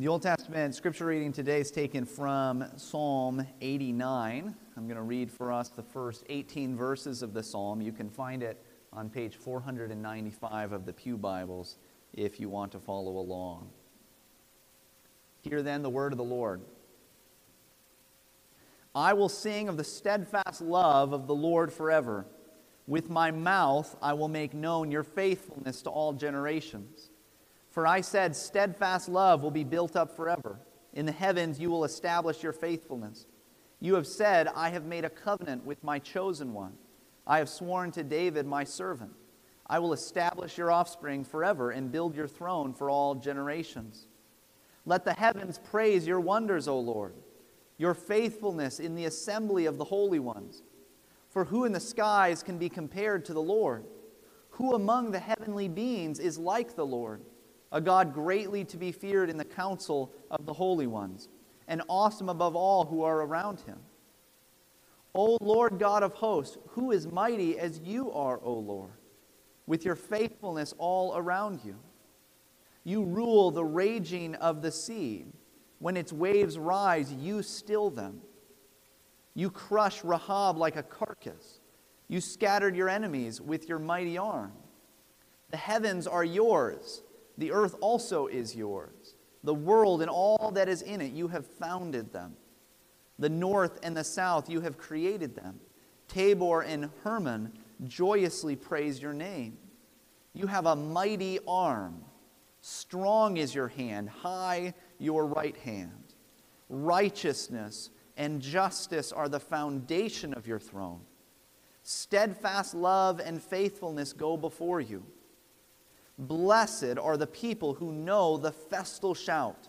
The Old Testament scripture reading today is taken from Psalm 89. I'm going to read for us the first 18 verses of the psalm. You can find it on page 495 of the Pew Bibles if you want to follow along. Hear then the word of the Lord. I will sing of the steadfast love of the Lord forever. With my mouth I will make known your faithfulness to all generations. For I said, Steadfast love will be built up forever. In the heavens you will establish your faithfulness. You have said, I have made a covenant with my chosen one. I have sworn to David, my servant. I will establish your offspring forever and build your throne for all generations. Let the heavens praise your wonders, O Lord, your faithfulness in the assembly of the holy ones. For who in the skies can be compared to the Lord? Who among the heavenly beings is like the Lord? A God greatly to be feared in the council of the holy ones, and awesome above all who are around him. O Lord God of hosts, who is mighty as you are, O Lord, with your faithfulness all around you? You rule the raging of the sea. When its waves rise, you still them. You crush Rahab like a carcass. You scattered your enemies with your mighty arm. The heavens are yours the earth also is yours. The world and all that is in it, you have founded them. The north and the south, you have created them. Tabor and Hermon joyously praise your name. You have a mighty arm. Strong is your hand, high your right hand. Righteousness and justice are the foundation of your throne. Steadfast love and faithfulness go before you. Blessed are the people who know the festal shout,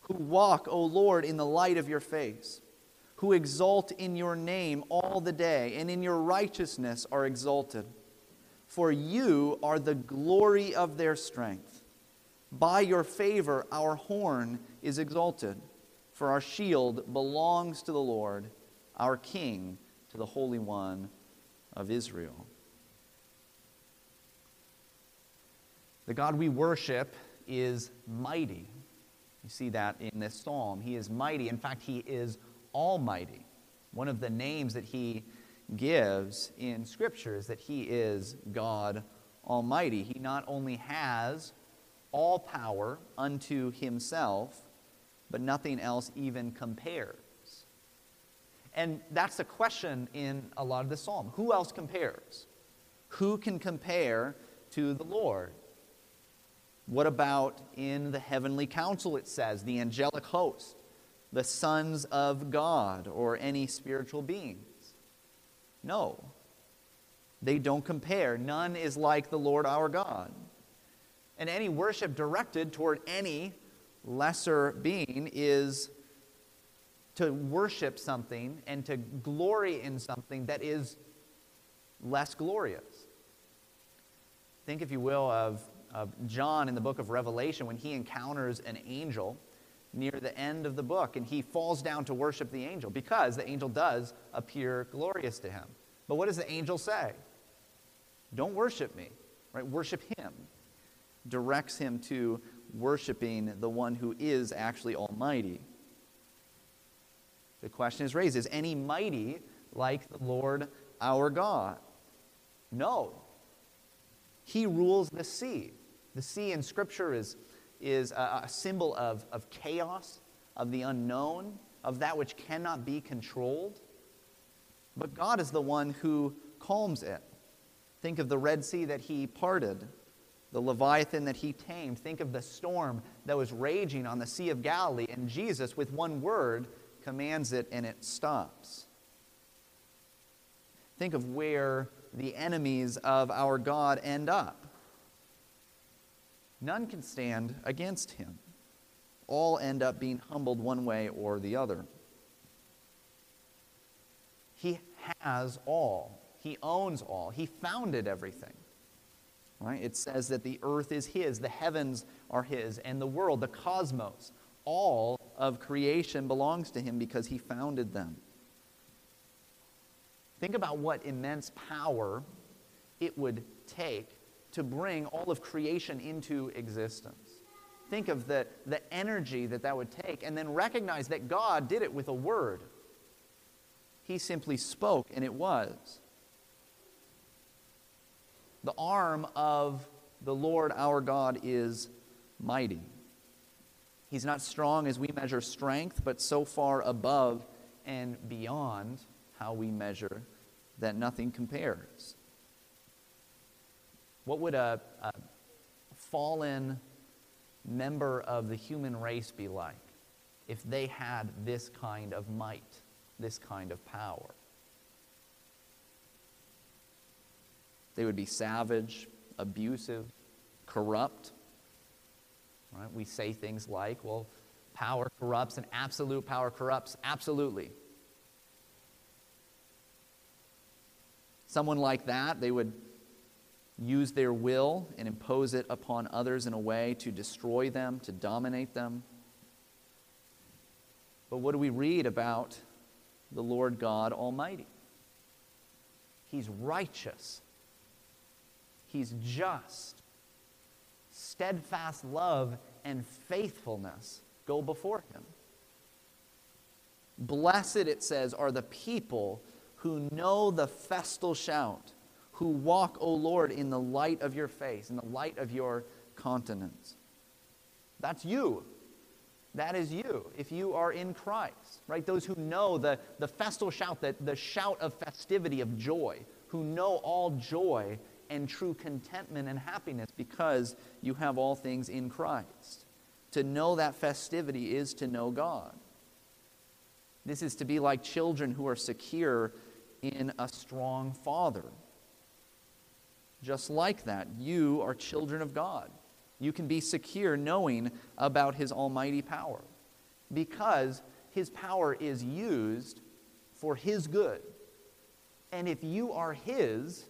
who walk, O Lord, in the light of your face, who exult in your name all the day, and in your righteousness are exalted. For you are the glory of their strength. By your favor, our horn is exalted, for our shield belongs to the Lord, our King, to the Holy One of Israel. The God we worship is mighty. You see that in this psalm. He is mighty. In fact, he is almighty. One of the names that he gives in Scripture is that he is God Almighty. He not only has all power unto himself, but nothing else even compares. And that's the question in a lot of the psalm. Who else compares? Who can compare to the Lord? What about in the heavenly council, it says, the angelic host, the sons of God, or any spiritual beings? No. They don't compare. None is like the Lord our God. And any worship directed toward any lesser being is to worship something and to glory in something that is less glorious. Think, if you will, of of John in the book of Revelation when he encounters an angel near the end of the book and he falls down to worship the angel because the angel does appear glorious to him. But what does the angel say? Don't worship me, right? Worship him. Directs him to worshiping the one who is actually almighty. The question is raised Is any mighty like the Lord our God? No. He rules the sea. The sea in Scripture is, is a, a symbol of, of chaos, of the unknown, of that which cannot be controlled. But God is the one who calms it. Think of the Red Sea that he parted, the Leviathan that he tamed. Think of the storm that was raging on the Sea of Galilee, and Jesus, with one word, commands it and it stops. Think of where the enemies of our God end up. None can stand against him. All end up being humbled one way or the other. He has all. He owns all. He founded everything. Right? It says that the earth is his, the heavens are his, and the world, the cosmos, all of creation belongs to him because he founded them. Think about what immense power it would take to bring all of creation into existence. think of the, the energy that that would take, and then recognize that God did it with a word. He simply spoke, and it was. The arm of the Lord our God is mighty. He's not strong as we measure strength, but so far above and beyond how we measure that nothing compares. What would a, a fallen member of the human race be like if they had this kind of might, this kind of power? They would be savage, abusive, corrupt. Right? We say things like, well, power corrupts and absolute power corrupts. Absolutely. Someone like that, they would use their will and impose it upon others in a way to destroy them, to dominate them. But what do we read about the Lord God Almighty? He's righteous, He's just. Steadfast love and faithfulness go before Him. Blessed, it says, are the people who know the festal shout who walk, O Lord, in the light of your face, in the light of your countenance. That's you. That is you, if you are in Christ, right? Those who know the, the festal shout, the, the shout of festivity, of joy, who know all joy and true contentment and happiness because you have all things in Christ. To know that festivity is to know God. This is to be like children who are secure in a strong Father. Just like that, you are children of God. You can be secure knowing about His almighty power because His power is used for His good. And if you are His,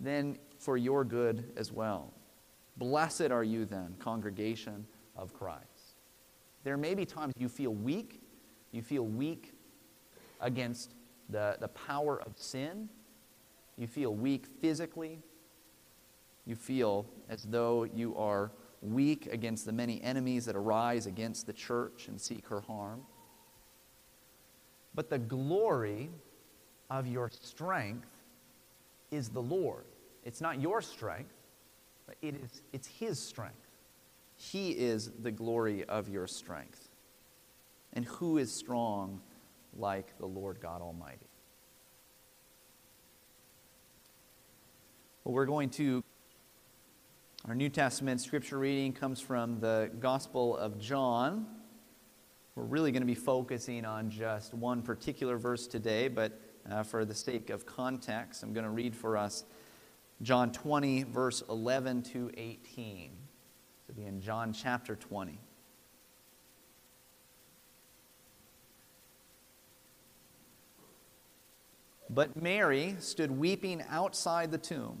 then for your good as well. Blessed are you then, congregation of Christ. There may be times you feel weak, you feel weak against the, the power of sin, you feel weak physically, you feel as though you are weak against the many enemies that arise against the church and seek her harm. But the glory of your strength is the Lord. It's not your strength, but it is, it's His strength. He is the glory of your strength. And who is strong like the Lord God Almighty? Well, we're going to our New Testament scripture reading comes from the Gospel of John. We're really going to be focusing on just one particular verse today, but uh, for the sake of context, I'm going to read for us John 20, verse 11 to 18. So be in John chapter 20. But Mary stood weeping outside the tomb.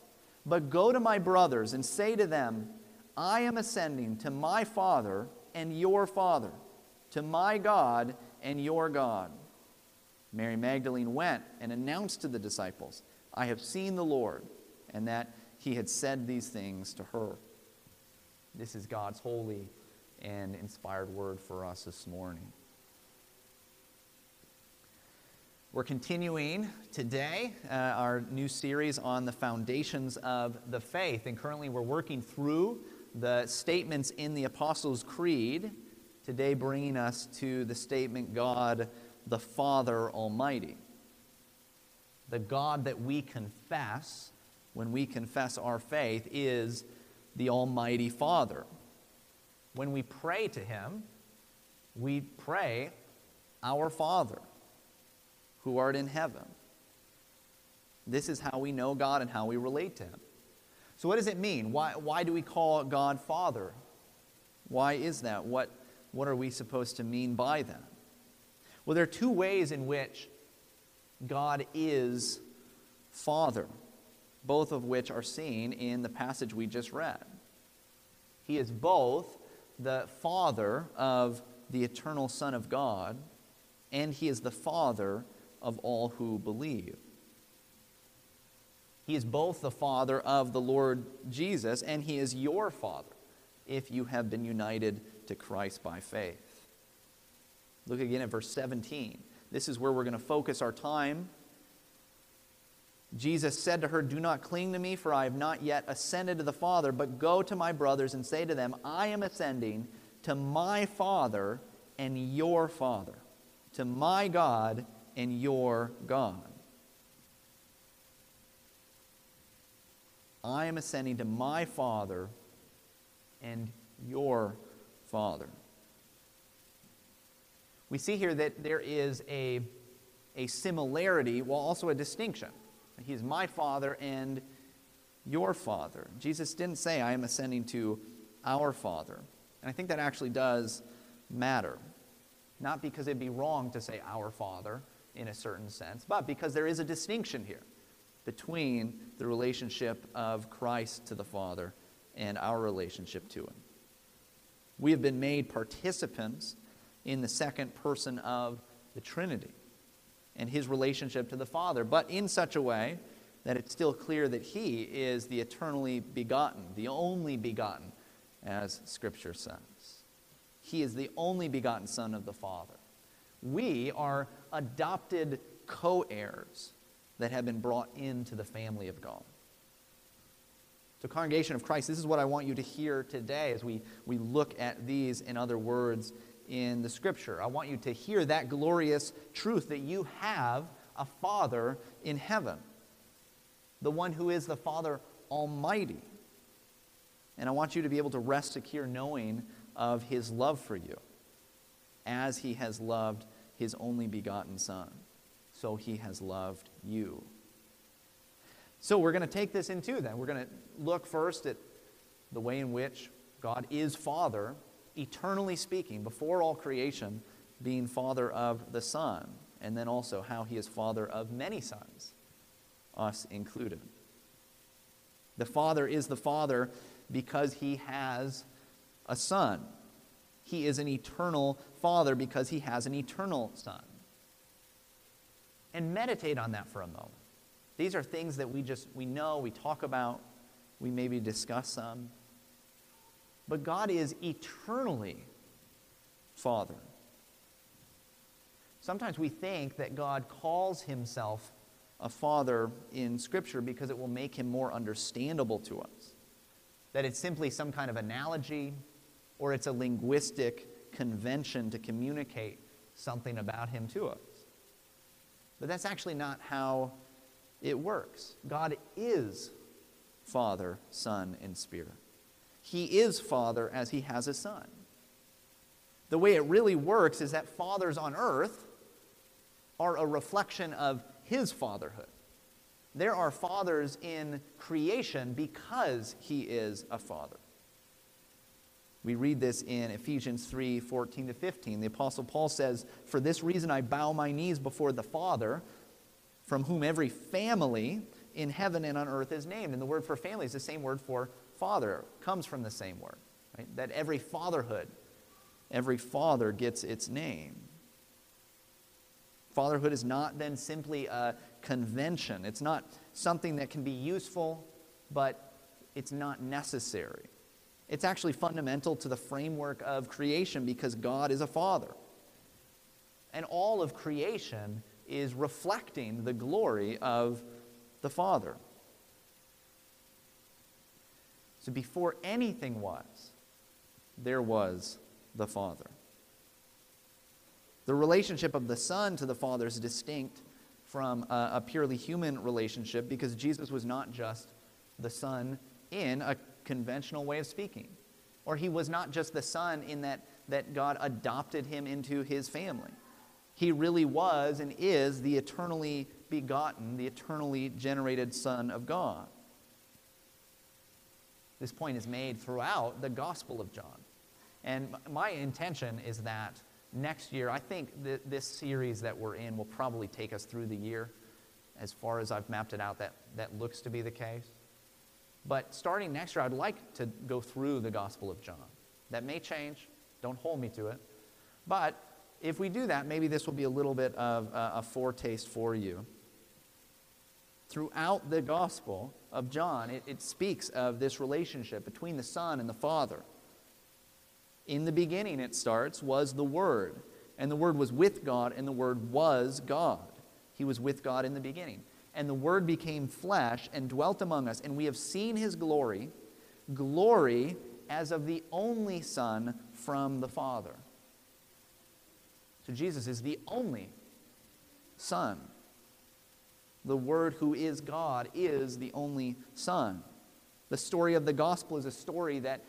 But go to my brothers and say to them, I am ascending to my Father and your Father, to my God and your God. Mary Magdalene went and announced to the disciples, I have seen the Lord, and that he had said these things to her. This is God's holy and inspired word for us this morning. We're continuing today uh, our new series on the foundations of the faith. And currently, we're working through the statements in the Apostles' Creed today bringing us to the statement God the Father Almighty. The God that we confess when we confess our faith is the Almighty Father. When we pray to Him, we pray, Our Father, who art in heaven. This is how we know God and how we relate to Him. So, what does it mean? Why, why do we call God Father? Why is that? What, what are we supposed to mean by that? Well, there are two ways in which God is Father, both of which are seen in the passage we just read. He is both the Father of the eternal Son of God, and He is the Father of all who believe. He is both the Father of the Lord Jesus, and He is your Father if you have been united to Christ by faith. Look again at verse 17. This is where we're going to focus our time. Jesus said to her, Do not cling to me, for I have not yet ascended to the Father, but go to my brothers and say to them, I am ascending to my Father and your Father, to my God and your God. I am ascending to my Father and your Father. We see here that there is a, a similarity while also a distinction. He is my Father and your Father. Jesus didn't say, I am ascending to our Father. And I think that actually does matter. Not because it'd be wrong to say our Father in a certain sense, but because there is a distinction here between the relationship of Christ to the Father and our relationship to Him. We have been made participants in the second person of the Trinity and His relationship to the Father, but in such a way that it's still clear that He is the eternally begotten, the only begotten, as Scripture says. He is the only begotten Son of the Father. We are adopted co heirs that have been brought into the family of God. So, congregation of Christ, this is what I want you to hear today as we, we look at these and other words in the scripture. I want you to hear that glorious truth that you have a Father in heaven, the one who is the Father Almighty. And I want you to be able to rest secure knowing of his love for you as he has loved his only begotten Son so he has loved you. So we're going to take this into then. We're going to look first at the way in which God is Father, eternally speaking, before all creation, being Father of the Son, and then also how he is Father of many sons, us included. The Father is the Father because he has a Son. He is an eternal Father because he has an eternal Son and meditate on that for a moment. These are things that we just we know, we talk about, we maybe discuss some. But God is eternally Father. Sometimes we think that God calls himself a father in Scripture because it will make him more understandable to us. That it's simply some kind of analogy or it's a linguistic convention to communicate something about him to us. But that's actually not how it works. God is Father, Son, and Spirit. He is Father as He has a Son. The way it really works is that fathers on earth are a reflection of His fatherhood. There are fathers in creation because He is a Father. We read this in Ephesians 3 14 to 15. The Apostle Paul says, For this reason I bow my knees before the Father, from whom every family in heaven and on earth is named. And the word for family is the same word for father, comes from the same word. Right? That every fatherhood, every father gets its name. Fatherhood is not then simply a convention, it's not something that can be useful, but it's not necessary. It's actually fundamental to the framework of creation because God is a father. And all of creation is reflecting the glory of the Father. So before anything was, there was the Father. The relationship of the Son to the Father is distinct from a, a purely human relationship because Jesus was not just the Son in a conventional way of speaking. Or he was not just the Son in that, that God adopted him into his family. He really was and is the eternally begotten, the eternally generated Son of God. This point is made throughout the Gospel of John. And my intention is that next year, I think that this series that we're in will probably take us through the year. As far as I've mapped it out, that, that looks to be the case. But starting next year, I'd like to go through the Gospel of John. That may change. Don't hold me to it. But if we do that, maybe this will be a little bit of a, foretaste for you. Throughout the Gospel of John, it, it speaks of this relationship between the Son and the Father. In the beginning, it starts, was the Word. And the Word was with God, and the Word was God. He was with God in the beginning. And the Word became flesh and dwelt among us, and we have seen His glory, glory as of the only Son from the Father. So Jesus is the only Son. The Word who is God is the only Son. The story of the gospel is a story that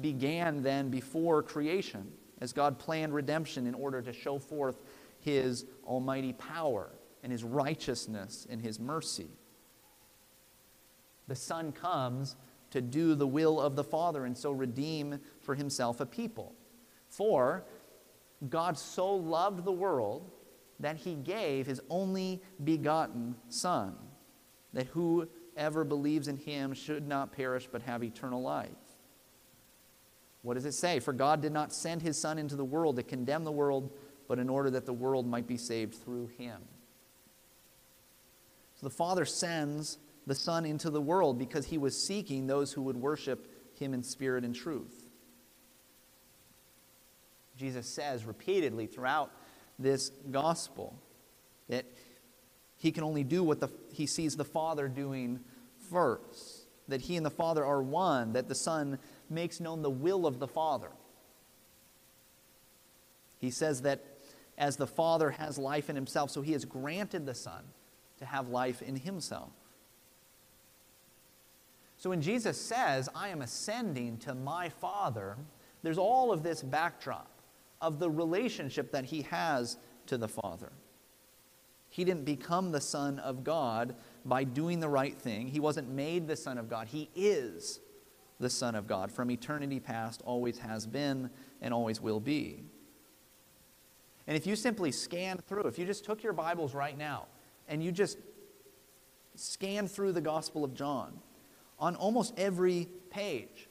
began then before creation, as God planned redemption in order to show forth his almighty power and his righteousness and his mercy. The Son comes to do the will of the Father and so redeem for himself a people. For God so loved the world that he gave his only begotten Son, that whoever believes in him should not perish but have eternal life. What does it say? For God did not send his Son into the world to condemn the world, but in order that the world might be saved through him. So the Father sends the Son into the world because he was seeking those who would worship him in spirit and truth. Jesus says repeatedly throughout this gospel that he can only do what the, he sees the Father doing first, that he and the Father are one, that the Son makes known the will of the Father. He says that as the Father has life in himself, so he has granted the Son to have life in himself. So when Jesus says, I am ascending to my Father, there's all of this backdrop of the relationship that he has to the Father. He didn't become the Son of God by doing the right thing. He wasn't made the Son of God. He is the Son of God. From eternity past, always has been and always will be. And if you simply scan through, if you just took your Bibles right now and you just scan through the Gospel of John, on almost every page,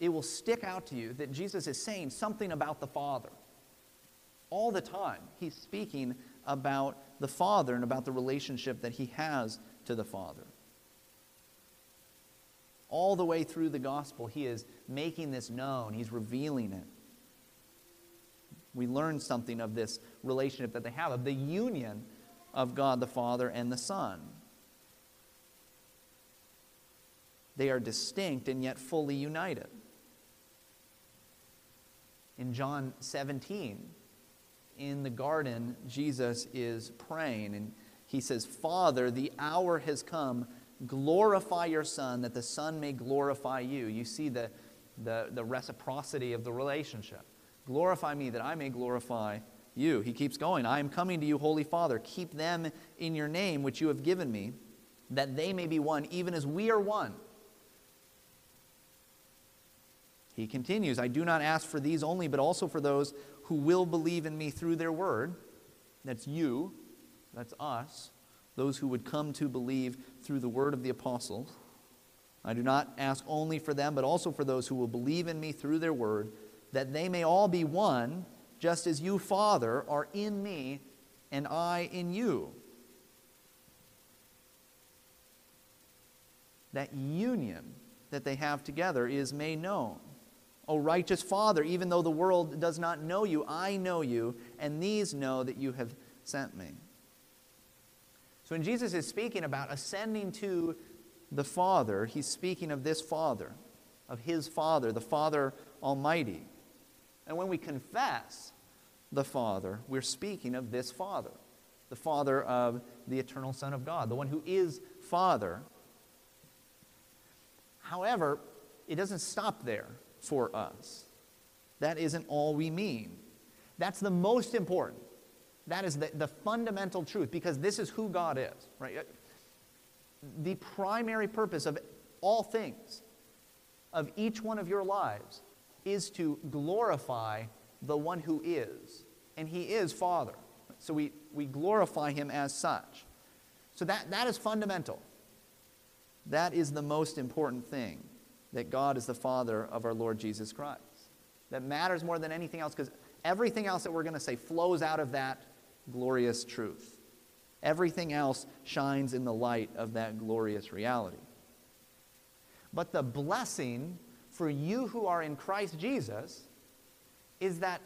it will stick out to you that Jesus is saying something about the Father. All the time, he's speaking about the Father and about the relationship that he has to the Father. All the way through the gospel, he is making this known, he's revealing it. We learn something of this relationship that they have, of the union of God the Father and the Son. They are distinct and yet fully united. In John 17, in the garden, Jesus is praying and he says, Father, the hour has come glorify your Son, that the Son may glorify you. You see the, the, the reciprocity of the relationship. Glorify me, that I may glorify you. He keeps going. I am coming to you, Holy Father. Keep them in your name, which you have given me, that they may be one, even as we are one. He continues, I do not ask for these only, but also for those who will believe in me through their word. That's you, that's us those who would come to believe through the word of the apostles. I do not ask only for them, but also for those who will believe in me through their word, that they may all be one, just as you, Father, are in me and I in you. That union that they have together is made known. O righteous Father, even though the world does not know you, I know you, and these know that you have sent me. So when Jesus is speaking about ascending to the Father, he's speaking of this Father, of his Father, the Father Almighty. And when we confess the Father, we're speaking of this Father, the Father of the eternal Son of God, the one who is Father. However, it doesn't stop there for us. That isn't all we mean. That's the most important. That is the, the fundamental truth because this is who God is, right? The primary purpose of all things, of each one of your lives, is to glorify the one who is. And he is Father. So we, we glorify him as such. So that, that is fundamental. That is the most important thing that God is the Father of our Lord Jesus Christ. That matters more than anything else because everything else that we're going to say flows out of that glorious truth. Everything else shines in the light of that glorious reality. But the blessing for you who are in Christ Jesus is that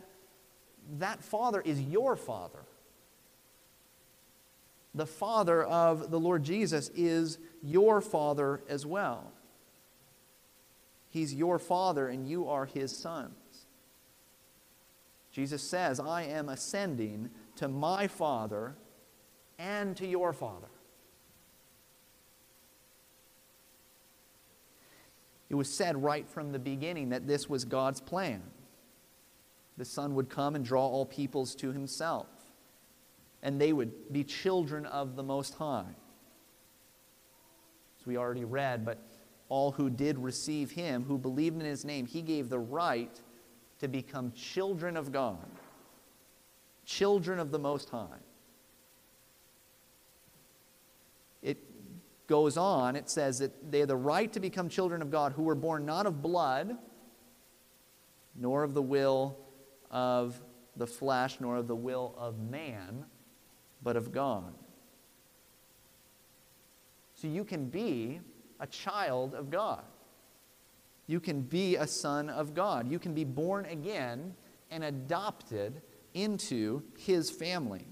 that Father is your Father. The Father of the Lord Jesus is your Father as well. He's your Father, and you are His sons. Jesus says, I am ascending to my Father and to your Father. It was said right from the beginning that this was God's plan. The Son would come and draw all peoples to himself, and they would be children of the Most High. As we already read, but all who did receive him, who believed in his name, he gave the right to become children of God children of the Most High. It goes on, it says that they have the right to become children of God who were born not of blood, nor of the will of the flesh, nor of the will of man, but of God. So you can be a child of God. You can be a son of God. You can be born again and adopted into his family.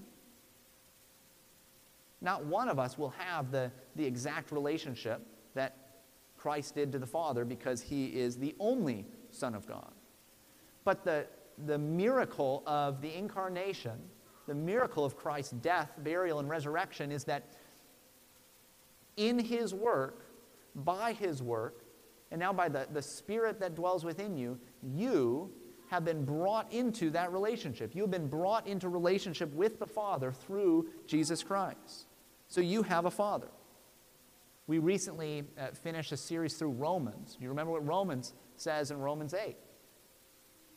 Not one of us will have the, the exact relationship that Christ did to the Father because he is the only Son of God. But the, the miracle of the incarnation, the miracle of Christ's death, burial, and resurrection is that in his work, by his work, and now by the, the Spirit that dwells within you, you have been brought into that relationship. You have been brought into relationship with the Father through Jesus Christ. So you have a Father. We recently uh, finished a series through Romans. You remember what Romans says in Romans 8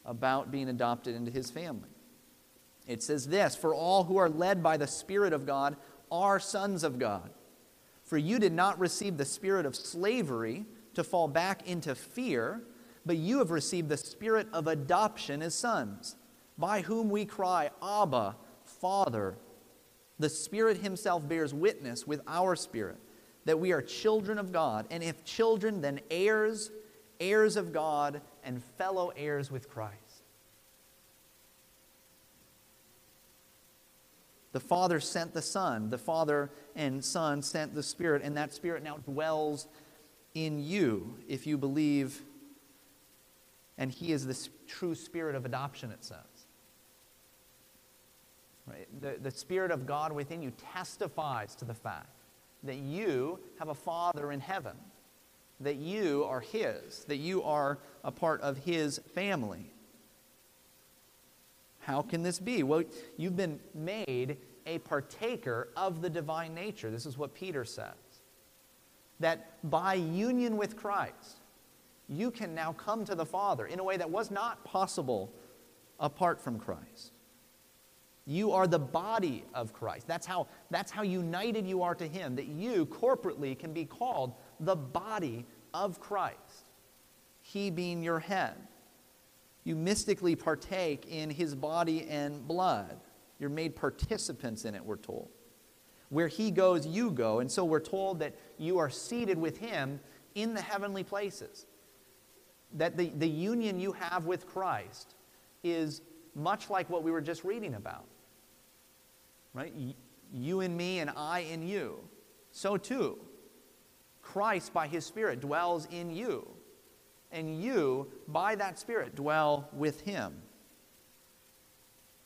about being adopted into his family. It says this For all who are led by the Spirit of God are sons of God. For you did not receive the spirit of slavery to fall back into fear but you have received the spirit of adoption as sons, by whom we cry, Abba, Father. The Spirit Himself bears witness with our spirit that we are children of God, and if children, then heirs, heirs of God, and fellow heirs with Christ. The Father sent the Son. The Father and Son sent the Spirit, and that Spirit now dwells in you if you believe and he is the true spirit of adoption, it says. The, the Spirit of God within you testifies to the fact that you have a Father in heaven, that you are His, that you are a part of His family. How can this be? Well, you've been made a partaker of the divine nature. This is what Peter says. That by union with Christ, you can now come to the Father in a way that was not possible apart from Christ. You are the body of Christ. That's how, that's how united you are to Him, that you corporately can be called the body of Christ, He being your head. You mystically partake in His body and blood. You're made participants in it, we're told. Where He goes, you go. And so we're told that you are seated with Him in the heavenly places that the, the union you have with Christ is much like what we were just reading about. Right? You in me and I in you. So too, Christ by his Spirit dwells in you, and you by that Spirit dwell with him.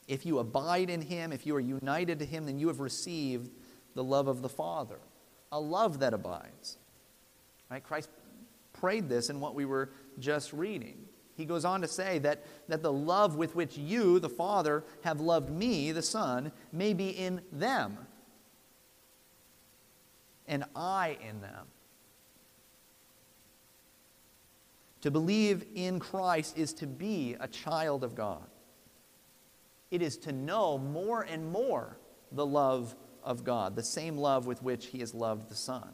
If you abide in him, if you are united to him, then you have received the love of the Father, a love that abides. Right? Christ prayed this in what we were just reading. He goes on to say that, that the love with which you, the Father, have loved me, the Son, may be in them, and I in them. To believe in Christ is to be a child of God. It is to know more and more the love of God, the same love with which He has loved the Son.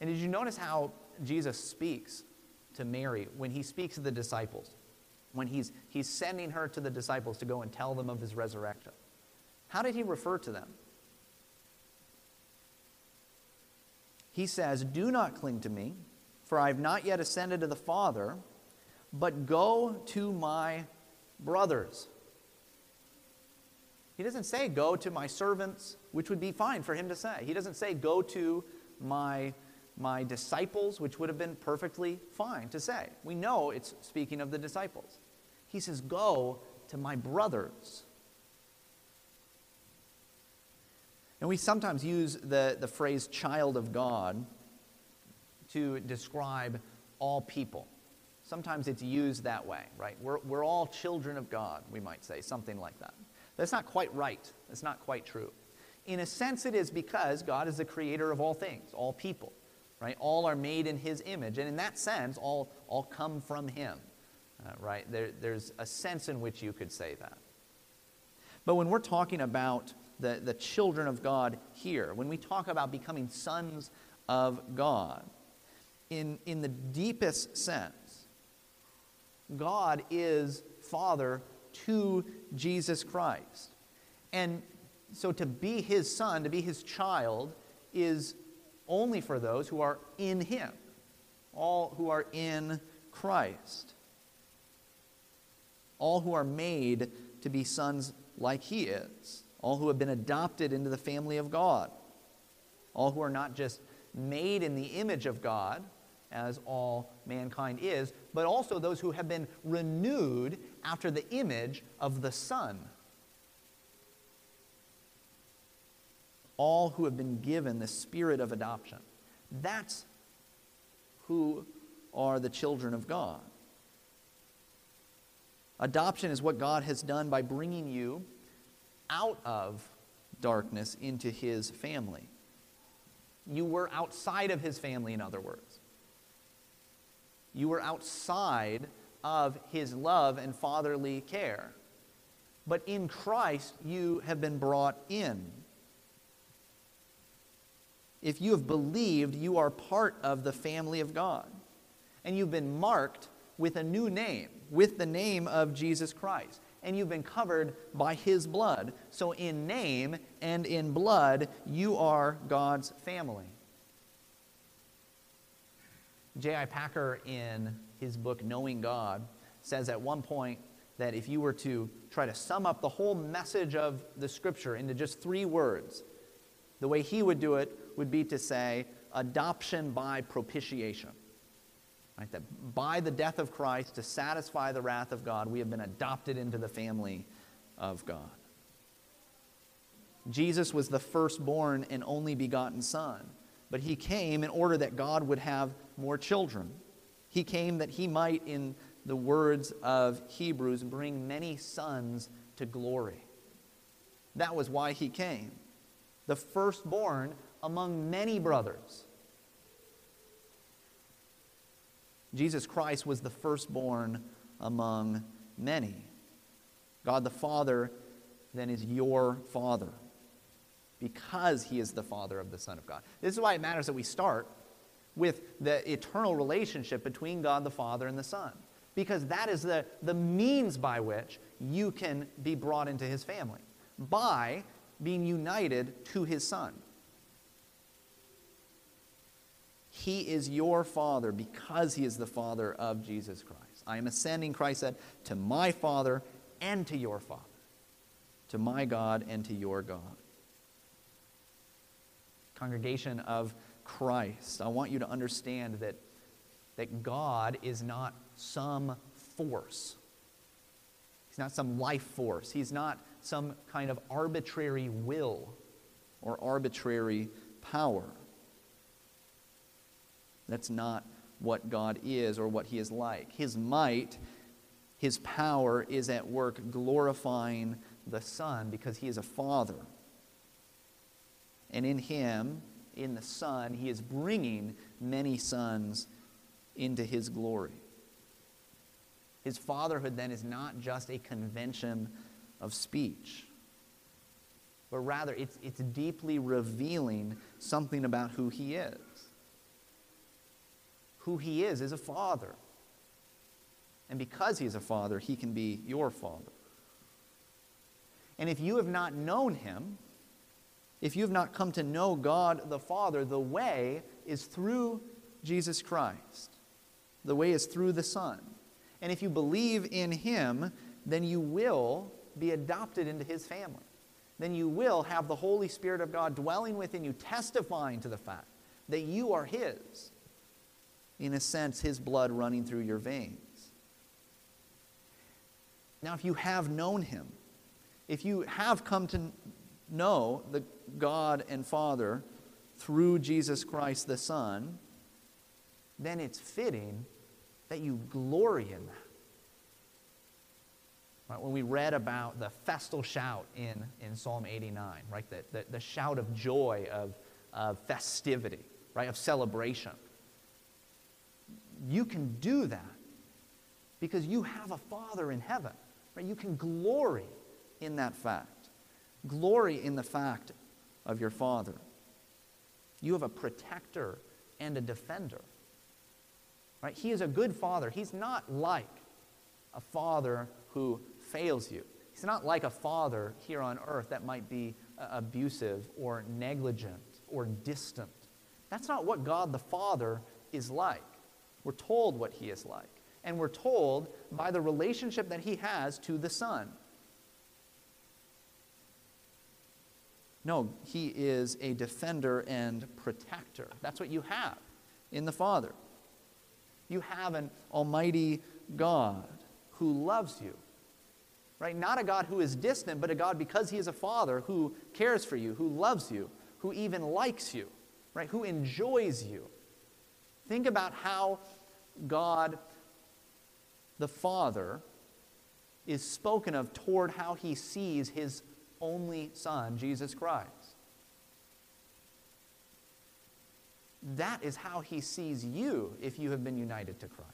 And did you notice how Jesus speaks to Mary when He speaks to the disciples? When he's, he's sending her to the disciples to go and tell them of His resurrection. How did He refer to them? He says, Do not cling to me for I have not yet ascended to the Father, but go to my brothers. He doesn't say, Go to my servants, which would be fine for him to say. He doesn't say, Go to my, my disciples, which would have been perfectly fine to say. We know it's speaking of the disciples. He says, Go to my brothers. And we sometimes use the, the phrase child of God to describe all people. Sometimes it's used that way, right? We're, we're all children of God, we might say, something like that. That's not quite right. That's not quite true. In a sense, it is because God is the creator of all things, all people, right? All are made in his image. And in that sense, all, all come from him, uh, right? There, there's a sense in which you could say that. But when we're talking about the, the children of God here, when we talk about becoming sons of God, in, in the deepest sense, God is Father to Jesus Christ. And so to be his son, to be his child, is only for those who are in him, all who are in Christ, all who are made to be sons like he is, all who have been adopted into the family of God, all who are not just made in the image of God, as all mankind is, but also those who have been renewed after the image of the Son. All who have been given the spirit of adoption. That's who are the children of God. Adoption is what God has done by bringing you out of darkness into his family. You were outside of his family, in other words. You were outside of his love and fatherly care. But in Christ, you have been brought in. If you have believed, you are part of the family of God. And you've been marked with a new name, with the name of Jesus Christ. And you've been covered by his blood. So, in name and in blood, you are God's family. J.I. Packer, in his book Knowing God, says at one point that if you were to try to sum up the whole message of the scripture into just three words, the way he would do it would be to say, adoption by propitiation. Right? That by the death of Christ, to satisfy the wrath of God, we have been adopted into the family of God. Jesus was the firstborn and only begotten Son, but he came in order that God would have more children. He came that he might, in the words of Hebrews, bring many sons to glory. That was why he came. The firstborn among many brothers. Jesus Christ was the firstborn among many. God the Father then is your Father because he is the Father of the Son of God. This is why it matters that we start with the eternal relationship between God the Father and the Son. Because that is the, the means by which you can be brought into his family, by being united to his Son. He is your Father because he is the Father of Jesus Christ. I am ascending, Christ said, to my Father and to your Father, to my God and to your God. Congregation of Christ, I want you to understand that, that God is not some force. He's not some life force. He's not some kind of arbitrary will or arbitrary power. That's not what God is or what He is like. His might, His power is at work glorifying the Son because He is a Father. And in Him, in the Son, He is bringing many sons into His glory. His fatherhood then is not just a convention of speech, but rather it's, it's deeply revealing something about who He is who he is, is a father. And because he's a father, he can be your father. And if you have not known him, if you have not come to know God the Father, the way is through Jesus Christ. The way is through the Son. And if you believe in him, then you will be adopted into his family. Then you will have the Holy Spirit of God dwelling within you, testifying to the fact that you are his in a sense, his blood running through your veins. Now, if you have known him, if you have come to know the God and Father through Jesus Christ the Son, then it's fitting that you glory in that. Right, when we read about the festal shout in, in Psalm 89, right, the, the, the shout of joy, of, of festivity, right, of celebration you can do that because you have a Father in heaven. Right? You can glory in that fact. Glory in the fact of your Father. You have a protector and a defender. Right? He is a good father. He's not like a father who fails you. He's not like a father here on earth that might be uh, abusive or negligent or distant. That's not what God the Father is like. We're told what he is like. And we're told by the relationship that he has to the Son. No, he is a defender and protector. That's what you have in the Father. You have an almighty God who loves you. Right? Not a God who is distant, but a God because he is a father who cares for you, who loves you, who even likes you, right? Who enjoys you. Think about how God the Father is spoken of toward how he sees his only Son, Jesus Christ. That is how he sees you if you have been united to Christ.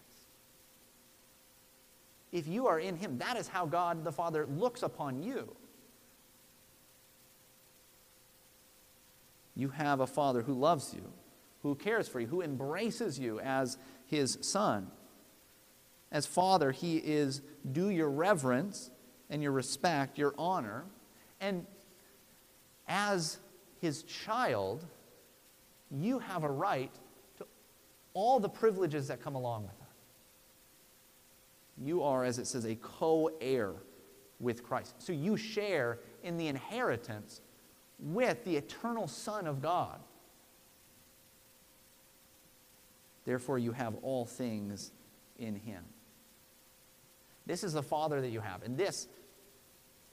If you are in him, that is how God the Father looks upon you. You have a Father who loves you who cares for you, who embraces you as his son. As father, he is due your reverence and your respect, your honor. And as his child, you have a right to all the privileges that come along with that. You are, as it says, a co heir with Christ. So you share in the inheritance with the eternal Son of God. Therefore, you have all things in him. This is the Father that you have. And this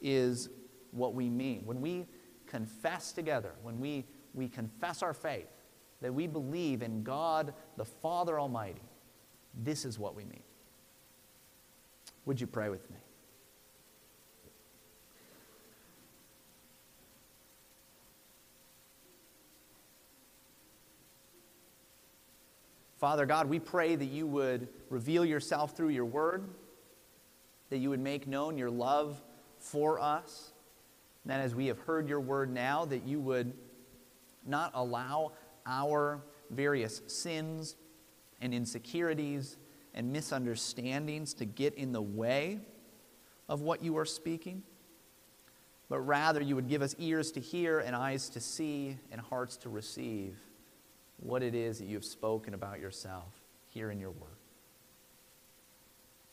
is what we mean. When we confess together, when we, we confess our faith, that we believe in God the Father Almighty, this is what we mean. Would you pray with me? Father God, we pray that you would reveal yourself through your word, that you would make known your love for us, and that as we have heard your word now, that you would not allow our various sins and insecurities and misunderstandings to get in the way of what you are speaking, but rather you would give us ears to hear and eyes to see and hearts to receive what it is that you have spoken about yourself here in your word.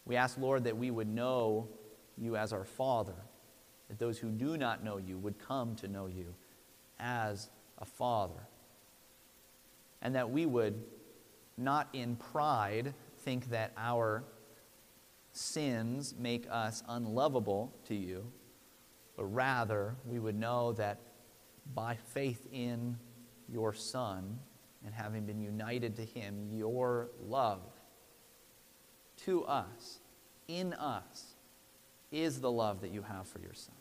We ask, Lord, that we would know you as our Father, that those who do not know you would come to know you as a Father, and that we would not in pride think that our sins make us unlovable to you, but rather we would know that by faith in your Son and having been united to him, your love to us, in us, is the love that you have for your Son,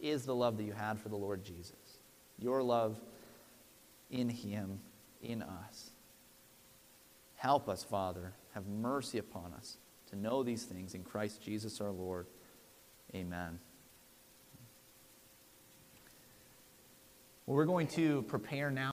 is the love that you had for the Lord Jesus. Your love in him, in us. Help us, Father. Have mercy upon us to know these things in Christ Jesus our Lord. Amen. Well, we're going to prepare now.